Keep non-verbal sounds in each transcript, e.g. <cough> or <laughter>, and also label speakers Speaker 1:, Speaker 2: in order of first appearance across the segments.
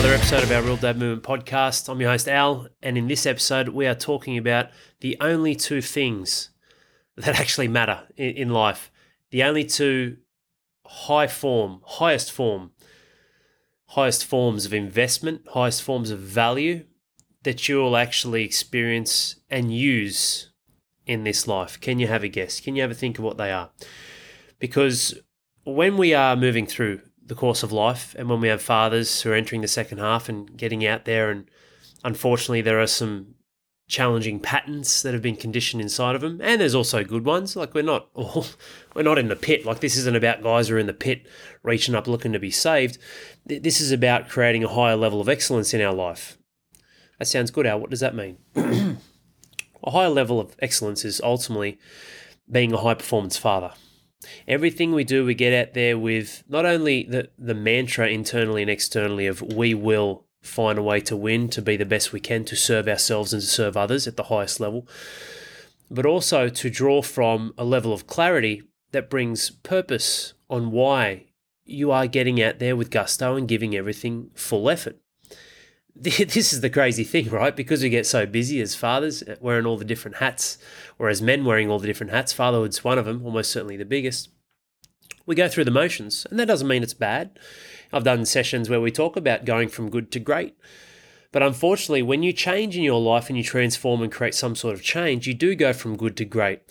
Speaker 1: another episode of our Real Dad Movement podcast. I'm your host, Al, and in this episode, we are talking about the only two things that actually matter in, in life. The only two high form, highest form, highest forms of investment, highest forms of value that you will actually experience and use in this life. Can you have a guess? Can you have a think of what they are? Because when we are moving through the course of life. And when we have fathers who are entering the second half and getting out there, and unfortunately, there are some challenging patterns that have been conditioned inside of them, and there's also good ones. Like we're not all, <laughs> we're not in the pit. Like this isn't about guys who are in the pit reaching up looking to be saved. This is about creating a higher level of excellence in our life. That sounds good, Al. What does that mean? <clears throat> a higher level of excellence is ultimately being a high performance father. Everything we do, we get out there with not only the, the mantra internally and externally of we will find a way to win, to be the best we can, to serve ourselves and to serve others at the highest level, but also to draw from a level of clarity that brings purpose on why you are getting out there with gusto and giving everything full effort. <laughs> This is the crazy thing, right? Because we get so busy as fathers, uh, wearing all the different hats, whereas men wearing all the different hats, fatherhood's one of them, almost certainly the biggest. We go through the motions, and that doesn't mean it's bad. I've done sessions where we talk about going from good to great. But unfortunately, when you change in your life and you transform and create some sort of change, you do go from good to great.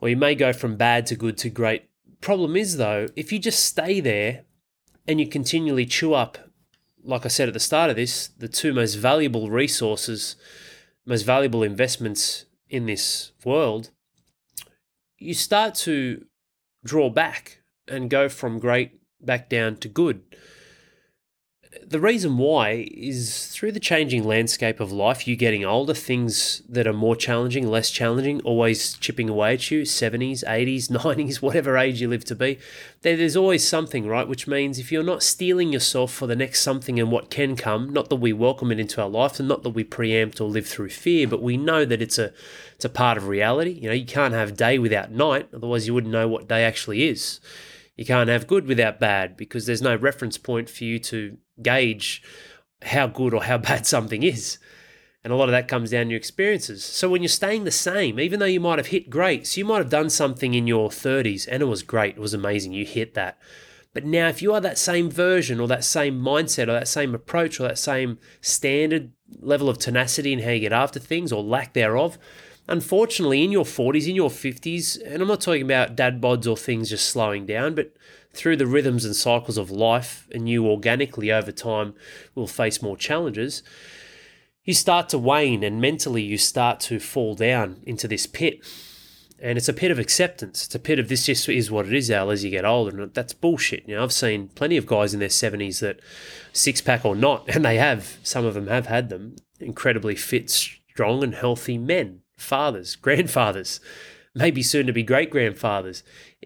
Speaker 1: Or you may go from bad to good to great. Problem is, though, if you just stay there and you continually chew up, like I said at the start of this, the two most valuable resources, most valuable investments in this world, you start to draw back and go from great back down to good the reason why is through the changing landscape of life, you getting older, things that are more challenging, less challenging, always chipping away at you 70s, 80s, 90s, whatever age you live to be. There's always something, right? Which means if you're not steeling yourself for the next something and what can come, not that we welcome it into our life and not that we preempt or live through fear, but we know that it's a, it's a part of reality. You know, you can't have day without night, otherwise, you wouldn't know what day actually is. You can't have good without bad because there's no reference point for you to gauge how good or how <laughs> bad something is. And a lot of that comes down to your experiences. So when you're staying the same, even though you might have hit great, so you might have done something in your 30s and it was great, it was amazing, you hit that. But now, if you are that same version or that same mindset or that same approach or that same standard level of tenacity in how you get after things or lack thereof, unfortunately, in your 40s, in your 50s, and I'm not talking about dad bods or things just slowing down, but through the rhythms and cycles of life, and you organically over time will face more challenges, you start to wane and mentally you start to fall down into this pit. And it's a pit of acceptance. It's a pit of this just is what it is, Al, as you get older. And that's bullshit. You know, I've seen plenty of guys in their 70s that, six pack or not, and they have, some of them have had them, incredibly fit, strong, and healthy men fathers, grandfathers, maybe soon to be great grandfathers.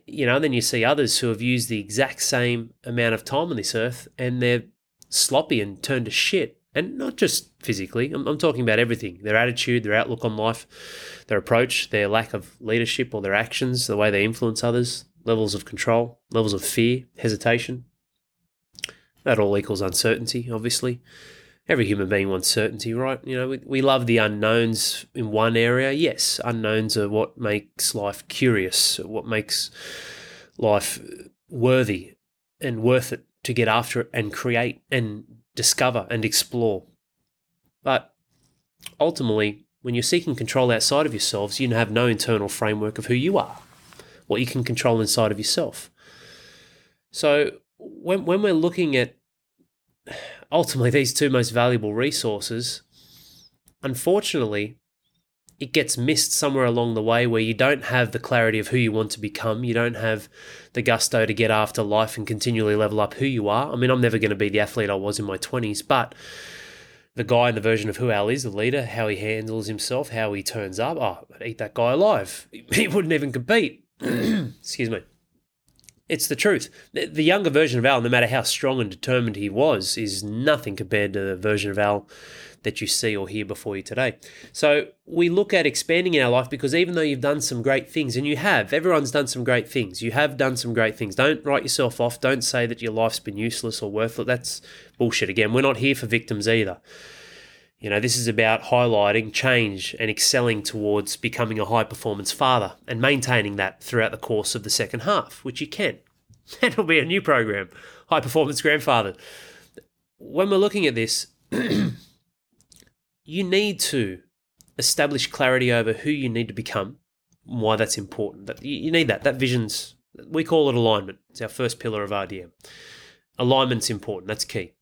Speaker 1: You know, and then you see others who have used the exact same amount of time on this earth and they're sloppy and turned to shit. And not just physically, I'm, I'm talking about everything their attitude, their outlook on life, their approach, their lack of leadership or their actions, the way they influence others, levels of control, levels of fear, hesitation. That all equals uncertainty, obviously every human being wants certainty, right? You know, we, we love the unknowns in one area. Yes, unknowns are what makes life curious, what makes life worthy and worth it to get after it and create and discover and explore. But ultimately, when you're seeking control outside of yourselves, you have no internal framework of who you are, what you can control inside of yourself. So when, when we're looking at ultimately these two most valuable resources, unfortunately, it gets missed somewhere along the way where you don't have the clarity of who you want to become. You don't have the gusto to get after life and continually level up who you are. I mean, I'm never going to be the athlete I was in my 20s, but the guy in the version of who Al is, the leader, how he handles himself, how he turns up, oh, I'd eat that guy alive. <laughs> He wouldn't even compete. <clears throat> Excuse me. It's the truth. The, younger version of Al, no matter how strong and determined he was, is nothing compared to the version of Al that you see or hear before you today. So we look at expanding in our life because even though you've done some great things, and you have, everyone's done some great things. You have done some great things. Don't write yourself off. Don't say that your life's been useless or worthless. That's bullshit. Again, we're not here for victims either. You know, this is about highlighting change and excelling towards becoming a high performance father and maintaining that throughout the course of the second half, which you can. <laughs> That'll be a new program, High Performance Grandfather. When we're looking at this, <clears throat> you need to establish clarity over who you need to become, why that's important. That you need that. That vision's we call it alignment. It's our first pillar of RDM. Alignment's important. That's key.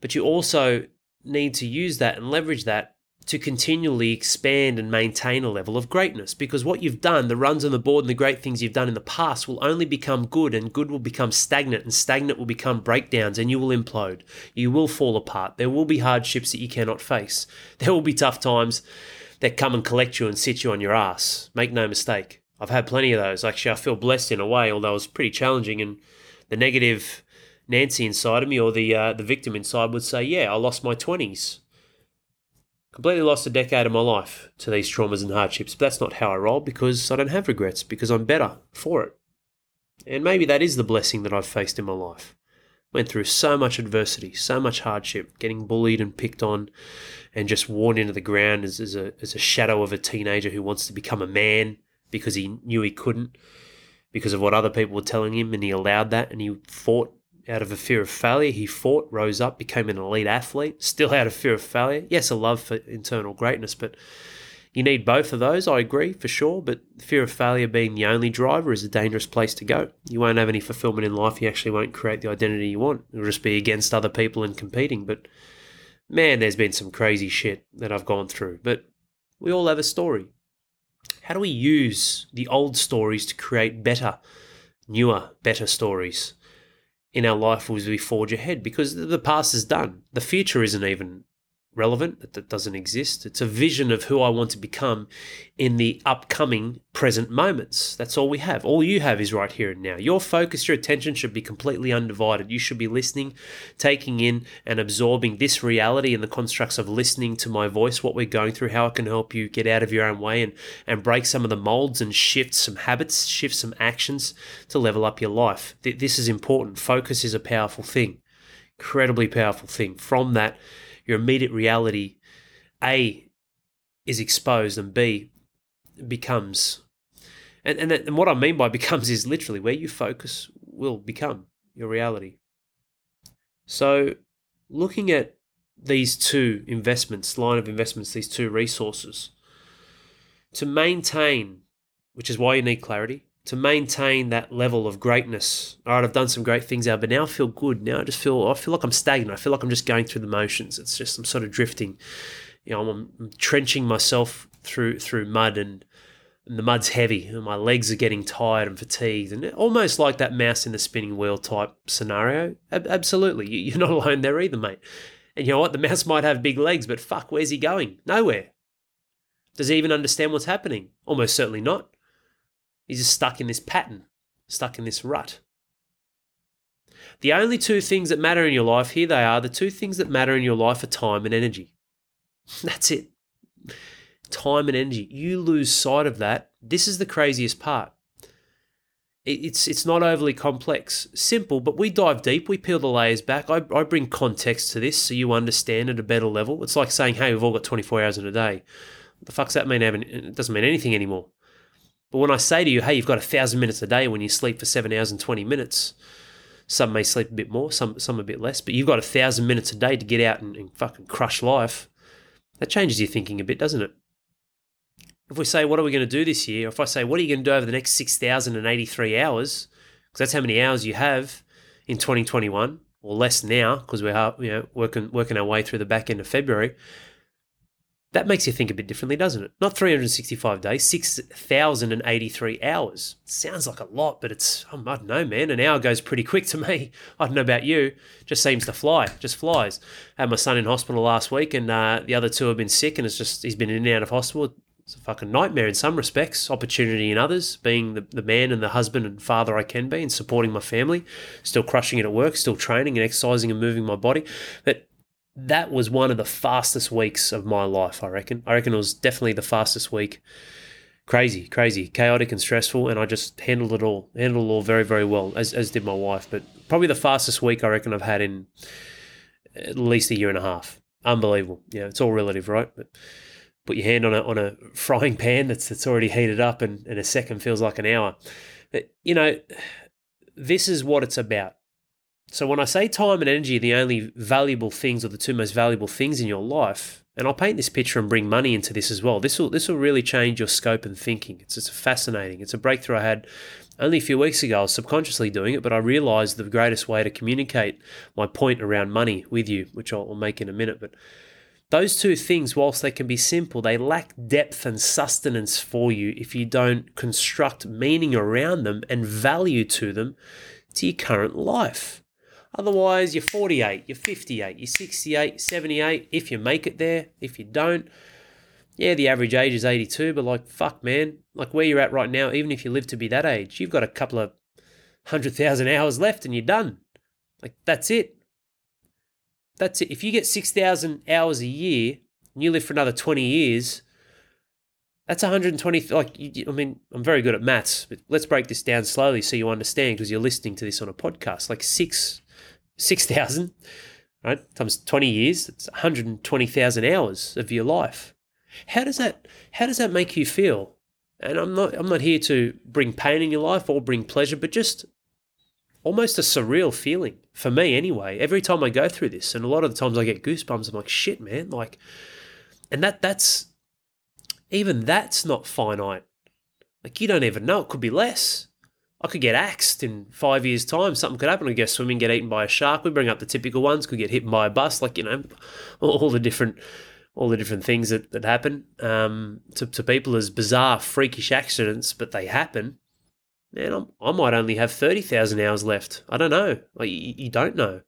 Speaker 1: But you also need to use that and leverage that to continually expand and maintain a level of greatness because what you've done, the runs on the board and the great things you've done in the past will only become good and good will become stagnant and stagnant will become breakdowns and you will implode. You will fall apart. There will be hardships that you cannot face. There will be tough times that come and collect you and sit you on your ass. Make no mistake. I've had plenty of those. Actually, I feel blessed in a way, although it was pretty challenging and the negative Nancy inside of me or the uh, the victim inside would say, "Yeah, I lost my twenties, completely lost a decade of my life to these traumas and hardships." But that's not how I roll because I don't have regrets because I'm better for it. And maybe that is the blessing that I've faced in my life. Went through so much adversity, so much hardship, getting bullied and picked on, and just worn into the ground as, as a as a shadow of a teenager who wants to become a man because he knew he couldn't because of what other people were telling him, and he allowed that, and he fought out of a fear of failure. He fought, rose up, became an elite athlete, still out of fear of failure. Yes, a love for internal greatness, but you need both of those, I agree, for sure. But fear of failure being the only driver is a dangerous place to go. You won't have any fulfillment in life. You actually won't create the identity you want. It'll just be against other people and competing. But man, there's been some crazy shit that I've gone through. But we all have a story. How do we use the old stories to create better, newer, better stories? In our life as we forge ahead because the past is done. The future isn't even relevant, that that doesn't exist. It's a vision of who I want to become in the upcoming present moments. That's all we have. All you have is right here and now. Your focus, your attention should be completely undivided. You should be listening, taking in, and absorbing this reality and the constructs of listening to my voice, what we're going through, how it can help you get out of your own way and, and break some of the molds and shift some habits, shift some actions to level up your life. This is important. Focus is a powerful thing, incredibly powerful thing. From that, your immediate reality, A, is exposed, and B, becomes. And, and, and what I mean by <laughs> becomes is literally where you focus will become your reality. So, looking at these two investments, line of investments, these two resources, to maintain, which is why you need clarity, to maintain that level of greatness. All right, I've done some great things out, but now I feel good. Now I just feel I feel like I'm stagnant. I feel like I'm just going through the motions. It's just I'm sort of drifting. You know, I'm, I'm trenching myself through through mud and, and the mud's heavy and my legs are getting tired and fatigued and almost like that mouse in the spinning wheel type scenario. Ab- absolutely, you're not alone there either, mate. And you know what? The mouse might have big legs, but fuck, where's he going? Nowhere. Does he even understand what's happening? Almost certainly not. He's just stuck in this pattern, stuck in this rut. The only two things that matter in your life, here they are, the two things that matter in your life are time and energy. <laughs> That's it. Time and energy. You lose sight of that. This is the craziest part. It's it's not overly complex, simple, but we dive deep. We peel the layers back. I, I bring context to this so you understand at a better level. It's like saying, "Hey, we've all got 24 hours in a day." What the fuck's that mean? It doesn't mean anything anymore. But when I say to you, hey, you've got a thousand minutes a day when you sleep for seven hours and 20 minutes, some may sleep a bit more, some, some a bit less, but you've got a thousand minutes a day to get out and, and fucking crush life. That changes your thinking a bit, doesn't it? If we say, what are we going to do this year? If I say, what are you going to do over the next 6,083 hours? Because that's how many hours you have in 2021, or less now, because we're you know, working, working our way through the back end of February. That makes you think a bit differently, doesn't it? Not 365 days, 6,083 hours. Sounds like a lot, but it's, I don't know, man. An hour goes pretty quick to <laughs> me. I don't know about you. Just seems to fly, just flies. I had my son in hospital last week, and uh, the other two have been sick, and it's just, he's been in and out of hospital. it's a fucking nightmare in some respects, opportunity in others, being the, the man and the husband and father I can be and supporting my family, still crushing it at work, still training and exercising and moving my body. But that was one of the fastest weeks of my life, I reckon. I reckon it was definitely the fastest week. Crazy, crazy, chaotic and stressful, and I just handled it all, handled it all very, very well, as, as did my wife. But probably the fastest week I reckon I've had in at least a year and a half. Unbelievable. Yeah, it's all relative, right? But put your hand on a on a frying pan that's that's already heated up and, and a second feels like an hour. But you know, this is what it's about. So when I say time and energy are the only valuable things or the two most valuable things in your life, and I'll paint this picture and bring money into this as well. This will this will really change your scope and thinking. It's it's fascinating. It's a breakthrough I had only a few weeks ago. I was subconsciously doing it, but I realized the greatest way to communicate my point around money with you, which I'll, I'll make in a minute. But those two things, whilst they can be simple, they lack depth and sustenance for you if you don't construct meaning around them and value to them to your current life. Otherwise, you're 48, you're 58, you're 68, 78, if you make it there. If you don't, yeah, the average age is 82, but like, fuck, man. Like where you're at right now, even if you live to be that age, you've got a couple of hundred thousand hours left and you're done. Like, that's it. That's it. If you get 6,000 hours a year and you live for another 20 years, that's 120. Like, I mean, I'm very good at maths, but let's break this down slowly so you understand because you're listening to this on a podcast. Like, six, 6,000, right? Times 20 years, it's 120,000 hours of your life. How does that, how does that make you feel? And I'm not, I'm not here to bring pain in your life or bring pleasure, but just almost a surreal feeling for me anyway. Every time I go through this, and a lot of the times I get goosebumps. I'm like, shit, man, like, and that that's even that's not finite. Like you don't even know. It could be less. I could get axed in five years' time. Something could happen. I go swimming, get eaten by a shark. We bring up the typical ones. Could get hit by a bus. Like you know, all the different, all the different things that that happen um, to to people as bizarre, freakish accidents, but they happen man, I'm, i might only have 30,000 hours left. I don't know. Like, you, you don't know.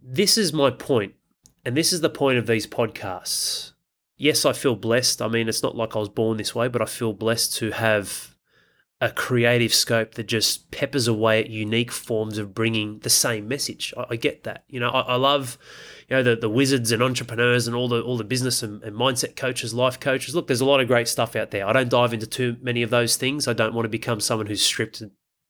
Speaker 1: This is my point, and this is the point of these podcasts. Yes, I feel blessed. I mean, it's not like I was born this way, but I feel blessed to have a creative scope that just peppers away at unique forms of bringing the same message. I, I get that. You know, I, I, love, you know, the, the wizards and entrepreneurs and all the all the business and, and, mindset coaches, life coaches. Look, there's a lot of great stuff out there. I don't dive into too many of those things. I don't want to become someone who's stripped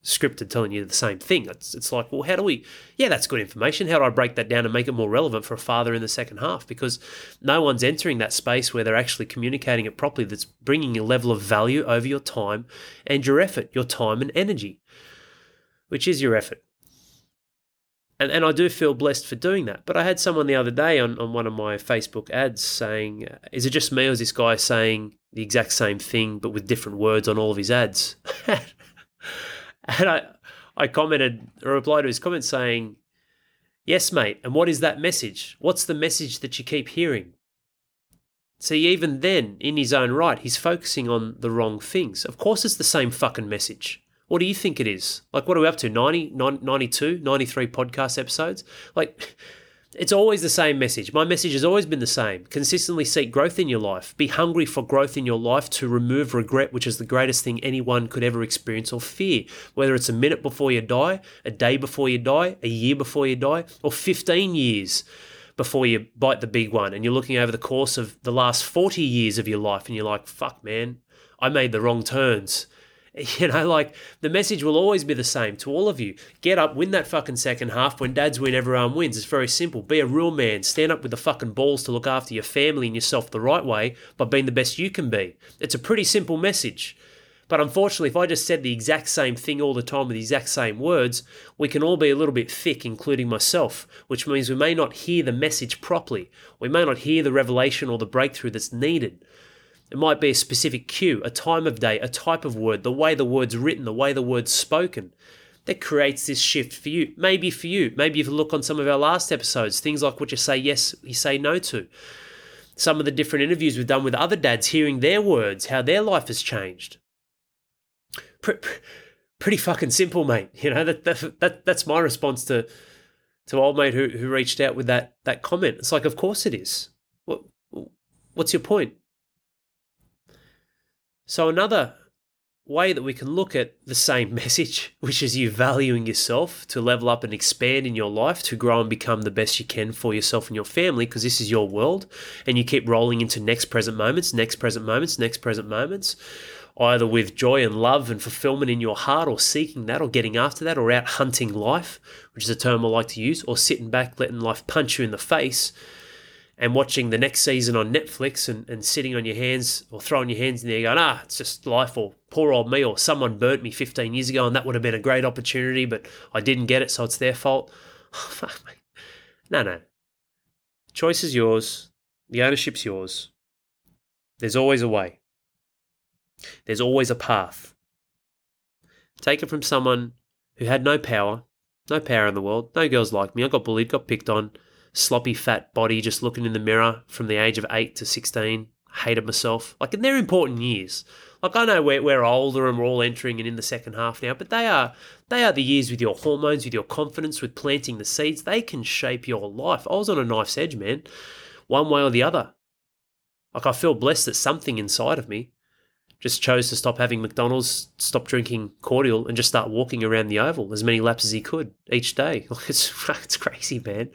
Speaker 1: scripted telling you the same thing. It's, it's like, well, how do we, yeah, that's good information. How do I break that down and make it more relevant for a father in the second half? Because no one's entering that space where they're actually communicating it properly that's bringing a level of value over your time and your effort, your time and energy, which is your effort. And, and I do feel blessed for doing that. But I had someone the other day on, on one of my Facebook ads saying, Is it just me or is this guy saying the exact same thing but with different words on all of his ads? <laughs> <laughs> And I, I commented, a reply to his comment saying, Yes, mate. And what is that message? What's the message that you keep hearing? See, even then, in his own right, he's focusing on the wrong things. Of course, it's the same fucking message. What do you think it is? Like, what are we up to? 90, 92, 93 podcast episodes? Like, it's always the same message. My message has always been the same. Consistently seek growth in your life. Be hungry for growth in your life to remove regret, which is the greatest thing anyone could ever experience or fear. Whether it's a minute before you die, a day before you die, a year before you die, or 15 years before you bite the big one. And you're looking over the course of the last 40 years of your life and you're like, fuck, man, I made the wrong turns. <laughs> You know, like the message will always be the same to all of you. Get up, win that fucking second half. When dads win, everyone wins. It's very simple. Be a real man. Stand up with the fucking balls to look after your family and yourself the right way by being the best you can be. It's a pretty simple message. But unfortunately, if I just said the exact same thing all the time with the exact same words, we can all be a little bit thick, including myself, which means we may not hear the message properly. We may not hear the revelation or the breakthrough that's needed. It might be a specific cue, a time of day, a type of word, the way the word's written, the way the word's spoken that creates this shift for you. Maybe for you. Maybe if you look on some of our last episodes, things like what you say yes, you say no to. Some of the different interviews we've done with other dads, hearing their words, how their life has changed. Pretty fucking simple, mate. You know that, that, that that's my response to to old mate who who reached out with that that comment. It's like, of course it is What what's your point? So, another way that we can look at the same <laughs> message, which is you valuing yourself to level up and expand in your life, to grow and become the best you can for yourself and your family, because this is your world, and you keep rolling into next present moments, next present moments, next present moments, either with joy and love and fulfillment in your heart, or seeking that, or getting after that, or out hunting life, which is a term I like to use, or sitting back, letting life punch you in the face and watching the next season on Netflix and, and sitting on your hands or throwing your hands in there going, ah, it's just life or poor old me or someone burnt me 15 years ago and that would have been a great opportunity, but I didn't get it, so it's their fault. <laughs> Oh. No, no. Choice is yours. The ownership's yours. There's always a way. There's always a path. Take it from someone who had no power, no power in the world, no girls like me. I got bullied, got picked on, sloppy fat body just looking in the mirror from the age of 8 to 16 hated myself. Like and they're important years. Like i know we're, we're older and we're all entering and in the second half now but they are they are the years with your hormones with your confidence with planting the seeds. They can shape your life. I was on a knife's edge man one way or the other. Like i feel blessed that something inside of me just chose to stop having mcdonald's stop drinking cordial and just start walking around the oval as many laps as he could each day. <laughs> It's, <laughs> it's crazy man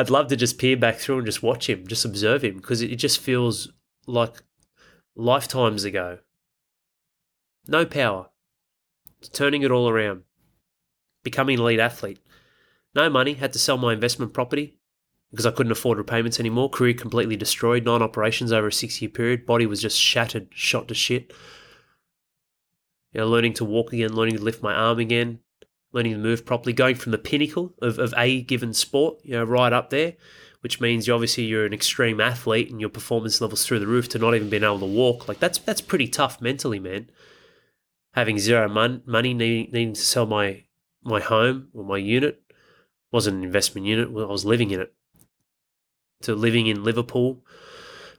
Speaker 1: I'd love to just peer back through and just watch him, just observe him, because it just feels like lifetimes ago. No power. Turning it all around. Becoming an elite athlete. No money, had to sell my investment property because I couldn't afford repayments anymore. Career completely destroyed, nine operations over a six year period. Body was just shattered, shot to shit. You know, learning to walk again, learning to lift my arm again, learning to move properly, going from the pinnacle of, of a given sport, you know, right up there, which means you obviously you're an extreme athlete and your performance levels through the roof to not even being able to walk. Like that's that's pretty tough mentally, man. Having zero mon- money, needing, needing to sell my my home or my unit wasn't an investment unit. I was living in it. To living in Liverpool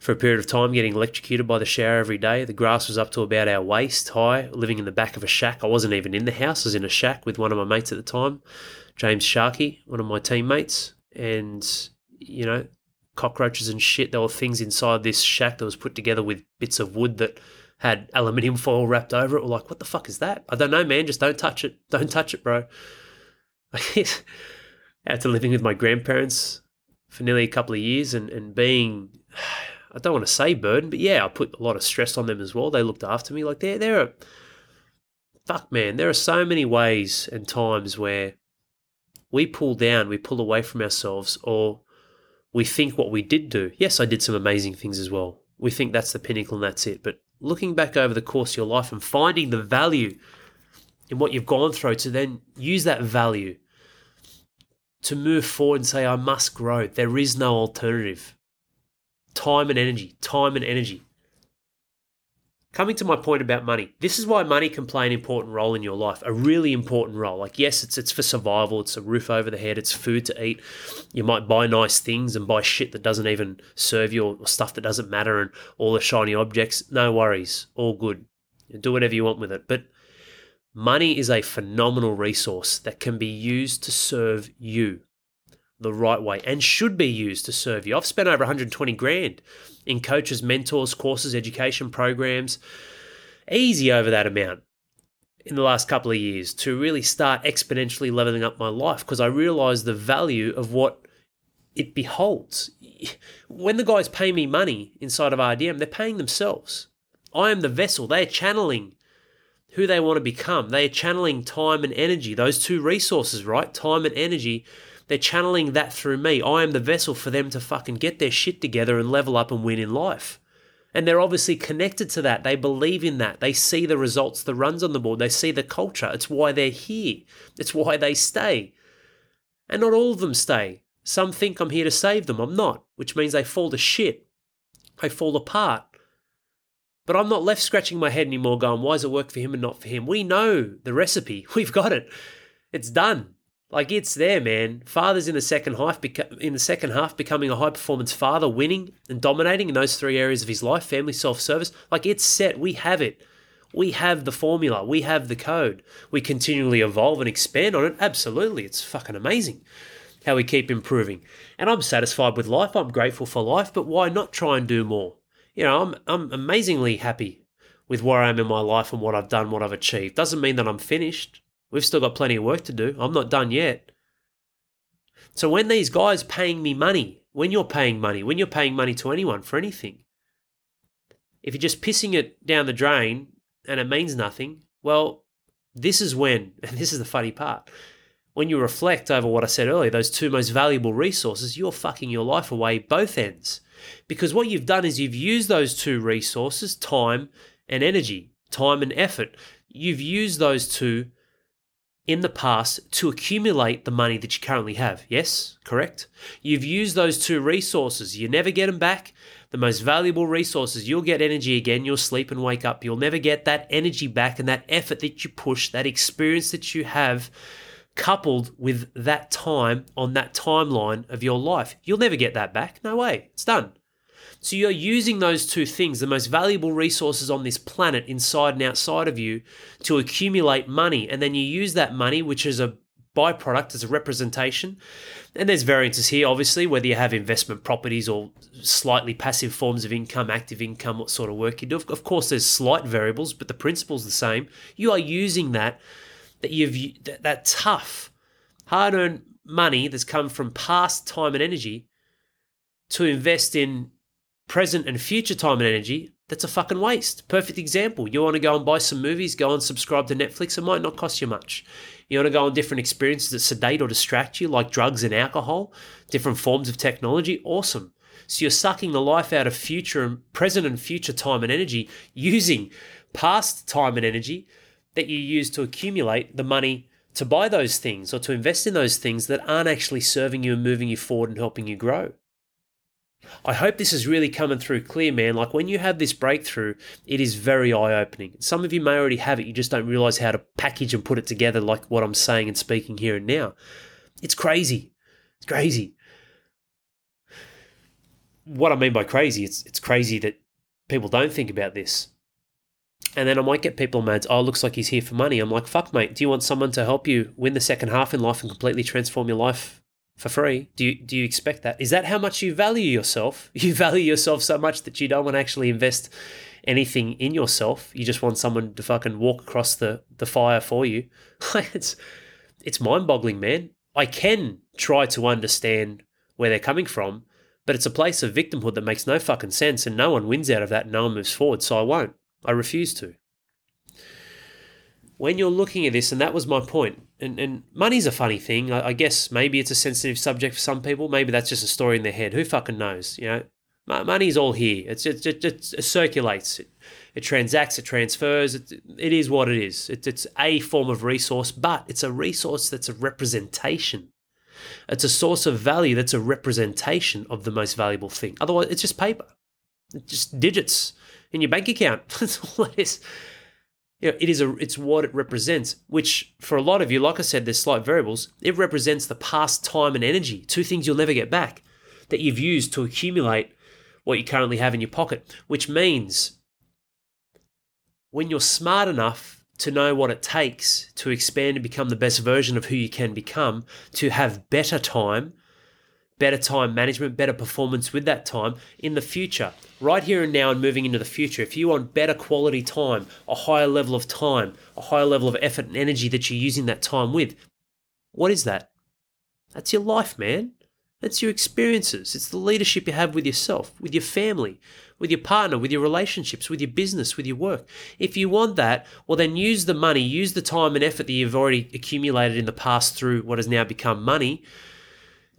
Speaker 1: for a period of time, getting electrocuted by the shower every day. The grass was up to about our waist high, living in the back of a shack. I wasn't even in the house, I was in a shack with one of my mates at the time, James Sharkey, one of my teammates. And, you know, cockroaches and shit. There were things inside this shack that was put together with bits of wood that had aluminium foil wrapped over it. We're like, what the fuck is that? I don't know, man. Just don't touch it. Don't touch it, bro. <laughs> After living with my grandparents for nearly a couple of years and, and being I don't want to say burden, but yeah, I put a lot of stress on them as well. They looked after me. Like there, there are, fuck man, there are so many ways and times where we pull down, we pull away from ourselves, or we think what we did do. Yes, I did some amazing things as well. We think that's the pinnacle and that's it. But looking back over the course of your life and finding the value in what you've gone through to then use that value to move forward and say, I must grow. There is no alternative time and energy, time and energy. Coming to my point about money, this is why money can play an important role in your life, a really important role. Like, yes, it's it's for survival, it's a roof over the head, it's food to eat. You might buy nice things and buy shit that doesn't even serve you or stuff that doesn't matter and all the shiny objects. No worries, all good. Do whatever you want with it. But money is a phenomenal resource that can be used to serve you the right way and should be used to serve you. I've spent over 120 grand in coaches, mentors, courses, education programs, easy over that amount in the last couple of years to really start exponentially leveling up my life because I realized the value of what it beholds. When the guys pay me money inside of RDM, they're paying themselves. I am the vessel. They are channeling who they want to become. They are channeling time and energy, those two resources, right? Time and energy they're channeling that through me. I am the vessel for them to fucking get their shit together and level up and win in life. And they're obviously connected to that. They believe in that. They see the results, the runs on the board. They see the culture. It's why they're here. It's why they stay. And not all of them stay. Some think I'm here to save them. I'm not, which means they fall to shit. They fall apart. But I'm not left scratching my head anymore going, why does it work for him and not for him? We know the recipe. <laughs> We've got it. It's done. Like it's there, man. Father's in the second half, in the second half, becoming a high performance father, winning and dominating in those three areas of his life: family, self service. Like it's set. We have it. We have the formula. We have the code. We continually evolve and expand on it. Absolutely, it's fucking amazing. how we keep improving. And I'm satisfied with life. I'm grateful for life, but why not try and do more? You know, I'm I'm amazingly happy with where I am in my life and what I've done, what I've achieved. Doesn't mean that I'm finished. We've still got plenty of work to do. I'm not done yet. So when these guys paying me money, when you're paying money, when you're paying money to anyone for anything, if you're just pissing it down the drain and it means nothing, well, this is when, <laughs> and this is the funny part, when you reflect over what I said earlier, those two most valuable resources, you're fucking your life away both ends. Because what you've done is you've used those two resources, time and energy, time and effort. You've used those two in the past to accumulate the money that you currently have. Yes, correct? You've used those two resources. You never get them back. The most valuable resources, you'll get energy again, you'll sleep and wake up. You'll never get that energy back and that effort that you push, that experience that you have coupled with that time on that timeline of your life. You'll never get that back. No way. It's done. So you're using those two things, the most valuable resources on this planet inside and outside of you, to accumulate money. And then you use that money, which is a byproduct, as a representation. And there's variances here, obviously, whether you have investment properties or slightly passive forms of income, active income, what sort of work you do. Of course, there's slight variables, but the principle's the same. You are using that, that you've that, that tough, hard-earned money that's come from past time and energy to invest in present and future time and energy, that's a fucking waste. Perfect example. You want to go and buy some movies, go and subscribe to Netflix, it might not cost you much. You want to go on different experiences that sedate or distract you, like drugs and alcohol, different forms of technology, awesome. So you're sucking the life out of future and present and future time and energy using past time and energy that you use to accumulate the money to buy those things or to invest in those things that aren't actually serving you and moving you forward and helping you grow. I hope this is really coming through clear, man. Like when you have this breakthrough, it is very eye opening. Some of you may already have it, you just don't realize how to package and put it together, like what I'm saying and speaking here and now. It's crazy. It's crazy. What I mean by crazy, it's it's crazy that people don't think about this. And then I might get people mad, oh, looks like he's here for money. I'm like, fuck, mate, do you want someone to help you win the second half in life and completely transform your life for free. Do you do you expect that? Is that how much you value yourself? <laughs> You value yourself so much that you don't want to actually invest anything in yourself. You just want someone to fucking walk across the, the fire for you. <laughs> it's it's mind boggling, man. I can try to understand where they're coming from, but it's a place of victimhood that makes no fucking sense and no one wins out of that no one moves forward, so I won't. I refuse to when you're looking at this, and that was my point, and, and money's a funny thing. I, I, guess maybe it's a sensitive subject for some people. Maybe that's just a story in their head. Who fucking knows? You know, money's all here. It's it, it, it, it circulates. It, it transacts. It transfers. It, it is what it is. It, it's a form of resource, but it's a resource that's a representation. It's a source of value that's a representation of the most valuable thing. Otherwise, it's just paper. It's just digits in your bank account. <laughs> That's all it is you know, it is a it's what it represents, which for a lot of you, like I said, there's slight variables. It represents the past time and energy, two things you'll never get back, that you've used to accumulate what you currently have in your pocket, which means when you're smart enough to know what it takes to expand and become the best version of who you can become, to have better time, better time management, better performance with that time in the future, right here and now, and moving into the future. If you want better quality time, a higher level of time, a higher level of effort and energy that you're using that time with, what is that? That's your life, man. That's your experiences. It's the leadership you have with yourself, with your family, with your partner, with your relationships, with your business, with your work. If you want that, well, then use the money, use the time and effort that you've already accumulated in the past through what has now become money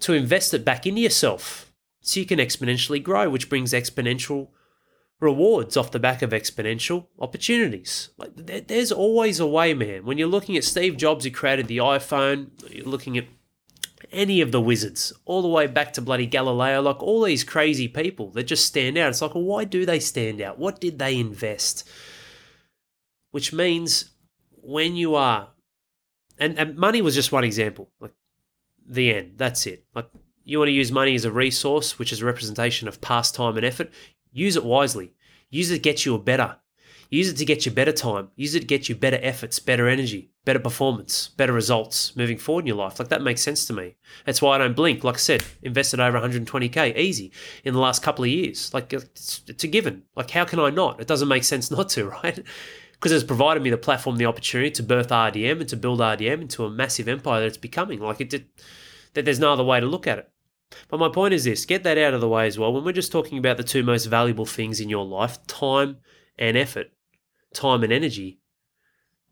Speaker 1: to invest it back into yourself so you can exponentially grow, which brings exponential rewards off the back of exponential opportunities. Like there's always a way, man. When you're looking at Steve Jobs who created the iPhone, you're looking at any of the wizards, all the way back to bloody Galileo, like all these crazy people that just stand out. It's like, well, why do they stand out? What did they invest? Which means when you are, and, and money was just one example. Like the end. That's it. Like you want to use money as a resource, which is a representation of past time and effort. Use it wisely. Use it to get you a better. Use it to get you better time. Use it to get you better efforts, better energy. better performance, better results moving forward in your life. Like that makes sense to me. That's why I don't blink. Like I said, invested over 120k easy in the last couple of years. Like it's, it's a given. Like how can I not? It doesn't make sense <laughs> not to, right? Because it's provided me the platform, the opportunity to birth RDM and to build RDM into a massive empire that it's becoming. Like it did, that there's no other way to look at it. But my point is this: get that out of the way as well. When we're just talking about the two most valuable things in your life, time and effort, time and energy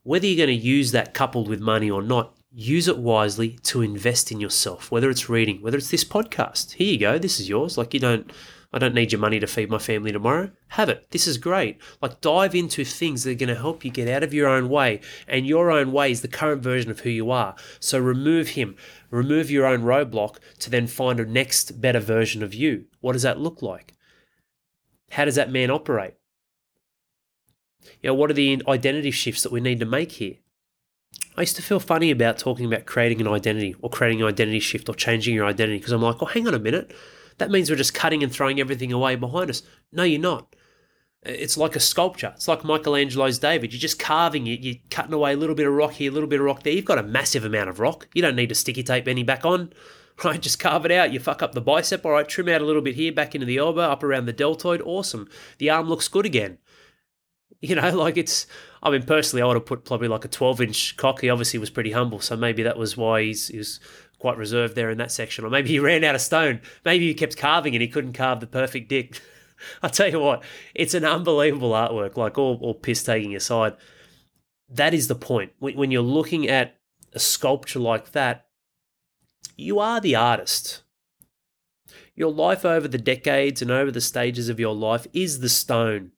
Speaker 1: whether you're going to use that coupled with money or not, use it wisely to invest in yourself, whether it's reading, whether it's this podcast. Here you go, this is yours. Like you don't I don't need your money to feed my family tomorrow. Have it. This is great. Like dive into things that are going to help you get out of your own way. And your own way is the current version of who you are. So remove him. Remove your own roadblock to then find a next better version of you. What does that look like? How does that man operate? You know, what are the identity shifts that we need to make here? I used to feel funny about talking about creating an identity or creating an identity shift or changing your identity because I'm like, oh, hang on a minute. That means we're just cutting and throwing everything away behind us. No, you're not. It's like a sculpture. It's like Michelangelo's David. You're just carving it. You're cutting away a little bit of rock here, a little bit of rock there. You've got a massive amount of rock. You don't need to sticky tape any back on, <laughs> right? Just carve it out. You fuck up the bicep. All right, trim out a little bit here, back into the elbow, up around the deltoid. Awesome. The arm looks good again. <laughs> You know, like it's. I mean, personally, I would have put probably like a 12 inch cock. He obviously was pretty humble, so maybe that was why he's, he was quite reserved there in that section. Or maybe he <laughs> ran out of stone. Maybe he kept carving and he couldn't carve the perfect dick. <laughs> I'll tell you what, it's an unbelievable artwork, like all, all piss taking aside. That is the point. When you're looking at a sculpture like that, you are the artist. Your life over the decades and over the stages of your life is the stone.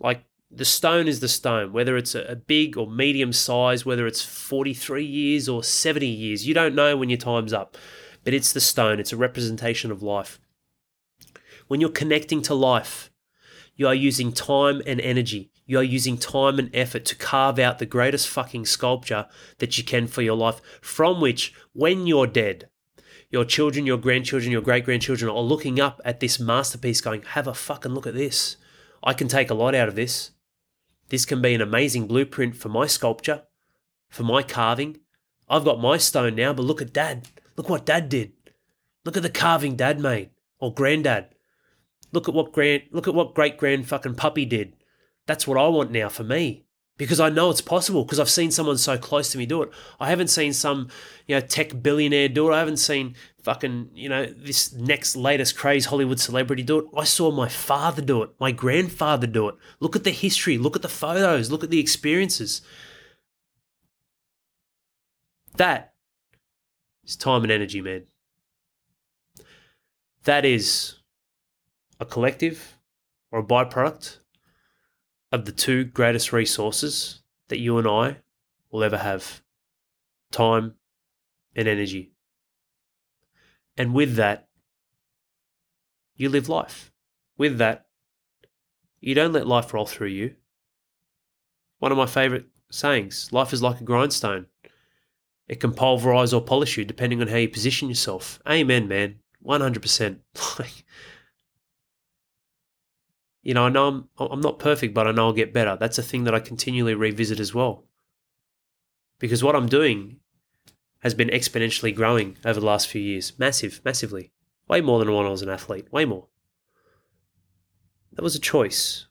Speaker 1: Like the stone is the stone, whether it's a big or medium size, whether it's 43 years or 70 years, you don't know when your time's up. But it's the stone, it's a representation of life. When you're connecting to life, you are using time and energy. You are using time and effort to carve out the greatest fucking sculpture that you can for your life, from which, when you're dead, your children, your grandchildren, your great grandchildren are looking up at this masterpiece going, have a fucking look at this. I can take a lot out of this. This can be an amazing blueprint for my sculpture, for my carving. I've got my stone now, but look at dad. Look what dad did. Look at the carving dad made, or granddad. Look at what grand look at what great grand fucking puppy did. That's what I want now for me because I know it's possible because I've seen someone so close to me do it. I haven't seen some, you know, tech billionaire do it. I haven't seen fucking, you know, this next latest craze Hollywood celebrity do it. I saw my father do it, my grandfather do it. Look at the history, look at the photos, look at the experiences. That is time and energy, man. That is a collective or a byproduct of the two greatest resources that you and I will ever have time and energy. And with that, you live life. With that, you don't let life roll through you. One of my favorite sayings life is like a grindstone. It can pulverize or polish you depending on how you position yourself. Amen, man. 100%. <laughs> Like, you know, I know I'm, I'm not perfect, but I know I'll get better. That's a thing that I continually revisit as well. Because what I'm doing has been exponentially growing over the last few years. Massive, massively. Way more than when I was an athlete. Way more. That was a choice.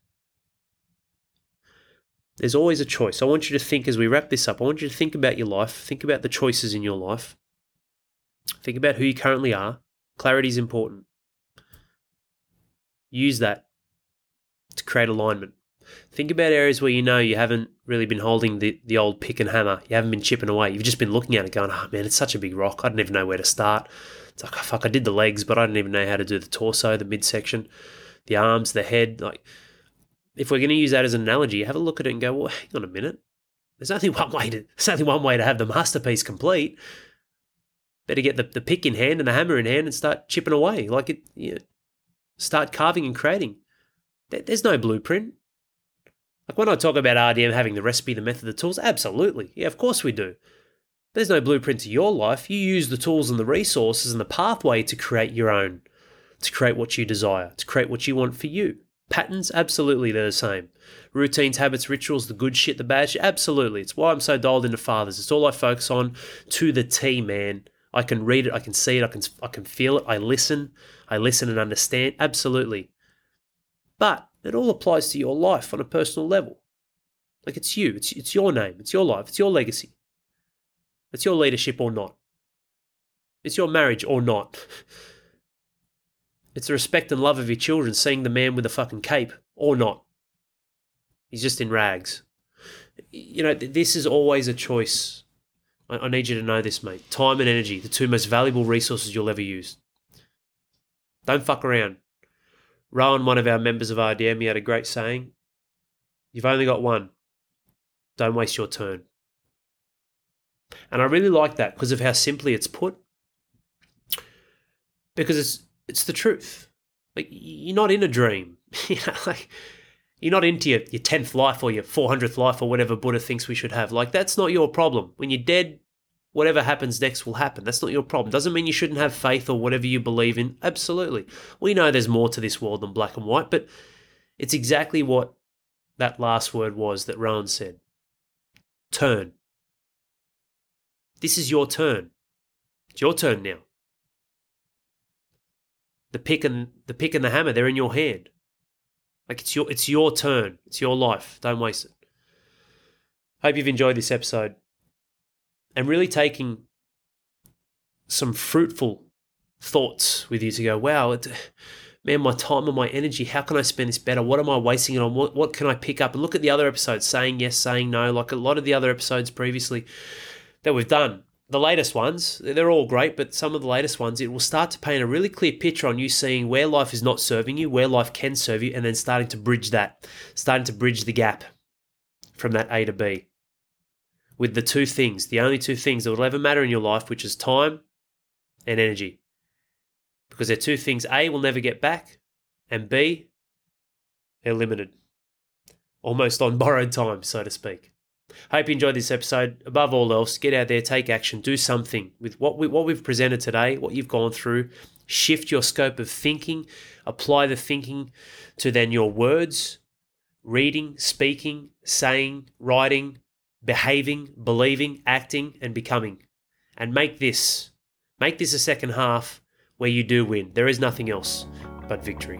Speaker 1: There's always a choice. I want you to think as we wrap this up, I want you to think about your life, think about the choices in your life, think about who you currently are. Clarity is important. Use that to create alignment. Think about areas where you know you haven't really been holding the, the old pick and hammer. You haven't been chipping away. You've just been looking at it going, oh man, it's such a big rock. I don't even know where to start. It's like, oh, fuck, I did the legs, but I didn't even know how to do the torso, the midsection, the arms, the head. Like, if we're going to use that as an analogy, have a look at it and go, well, hang on a minute. There's only <laughs> one way to, there's only one way to have the masterpiece complete. Better get the, the pick in hand and the hammer in hand and start chipping away. Like it, you know, start carving and creating. There's no blueprint. Like when I talk about RDM having the recipe, the method, the tools, absolutely. Yeah, of course we do. There's no blueprint to your life. You use the tools and the resources and the pathway to create your own, to create what you desire, to create what you want for you. Patterns, absolutely, they're the same. Routines, habits, rituals, the good shit, the bad shit, absolutely. It's why I'm so dialed into fathers. It's all I focus on to the T, man. I can read it, I can see it, I can I can feel it. I listen, I listen and understand, absolutely. But it all applies to your life on a personal level. Like it's you, it's it's your name, it's your life, it's your legacy. It's your leadership or not. It's your marriage or not. It's the respect and love of your children seeing the man with the fucking cape or not. He's just in rags. You know, this is always a choice. I, I need you to know this, mate. Time and energy, the two most valuable resources you'll ever use. Don't fuck around. Rowan, one of our members of RDM, he had a great saying You've only got one. Don't waste your turn. And I really like that because of how simply it's put. Because it's it's the truth. Like you're not in a dream. <laughs> you know, like you're not into your, your 10th life or your 400th life or whatever Buddha thinks we should have. Like that's not your problem. When you're dead, whatever happens next will happen. That's not your problem. Doesn't mean you shouldn't have faith or whatever you believe in. Absolutely. We know there's more to this world than black and white, but it's exactly what that last word was that Rowan said. Turn. This is your turn. It's your turn now. The pick and the pick and the hammer, they're in your hand. Like it's your it's your turn. It's your life. Don't waste it. Hope you've enjoyed this episode. And really taking some fruitful thoughts with you to go, wow, it, man, my time and my energy, how can I spend this better? What am I wasting it on? What, what can I pick up? And look at the other episodes, saying yes, saying no, like a lot of the other episodes previously that we've done the latest ones, they're all great, but some of the latest ones, it will start to paint a really clear picture on you seeing where life is not serving you, where life can serve you, and then starting to bridge that, starting to bridge the gap from that A to B. With the two things, the only two things that will ever matter in your life, which is time and energy. Because they're two things A will never get back, and B, they're limited. Almost on <laughs> borrowed time, so to speak. Hope you enjoyed this episode. Above all else, get out there, take action, do something with what we what we've presented today, what you've gone through. Shift your scope of thinking, apply the thinking to then your words, reading, speaking, saying, writing, behaving, believing, acting, and becoming. And make this, make this a second half where you do win. There is nothing else but victory.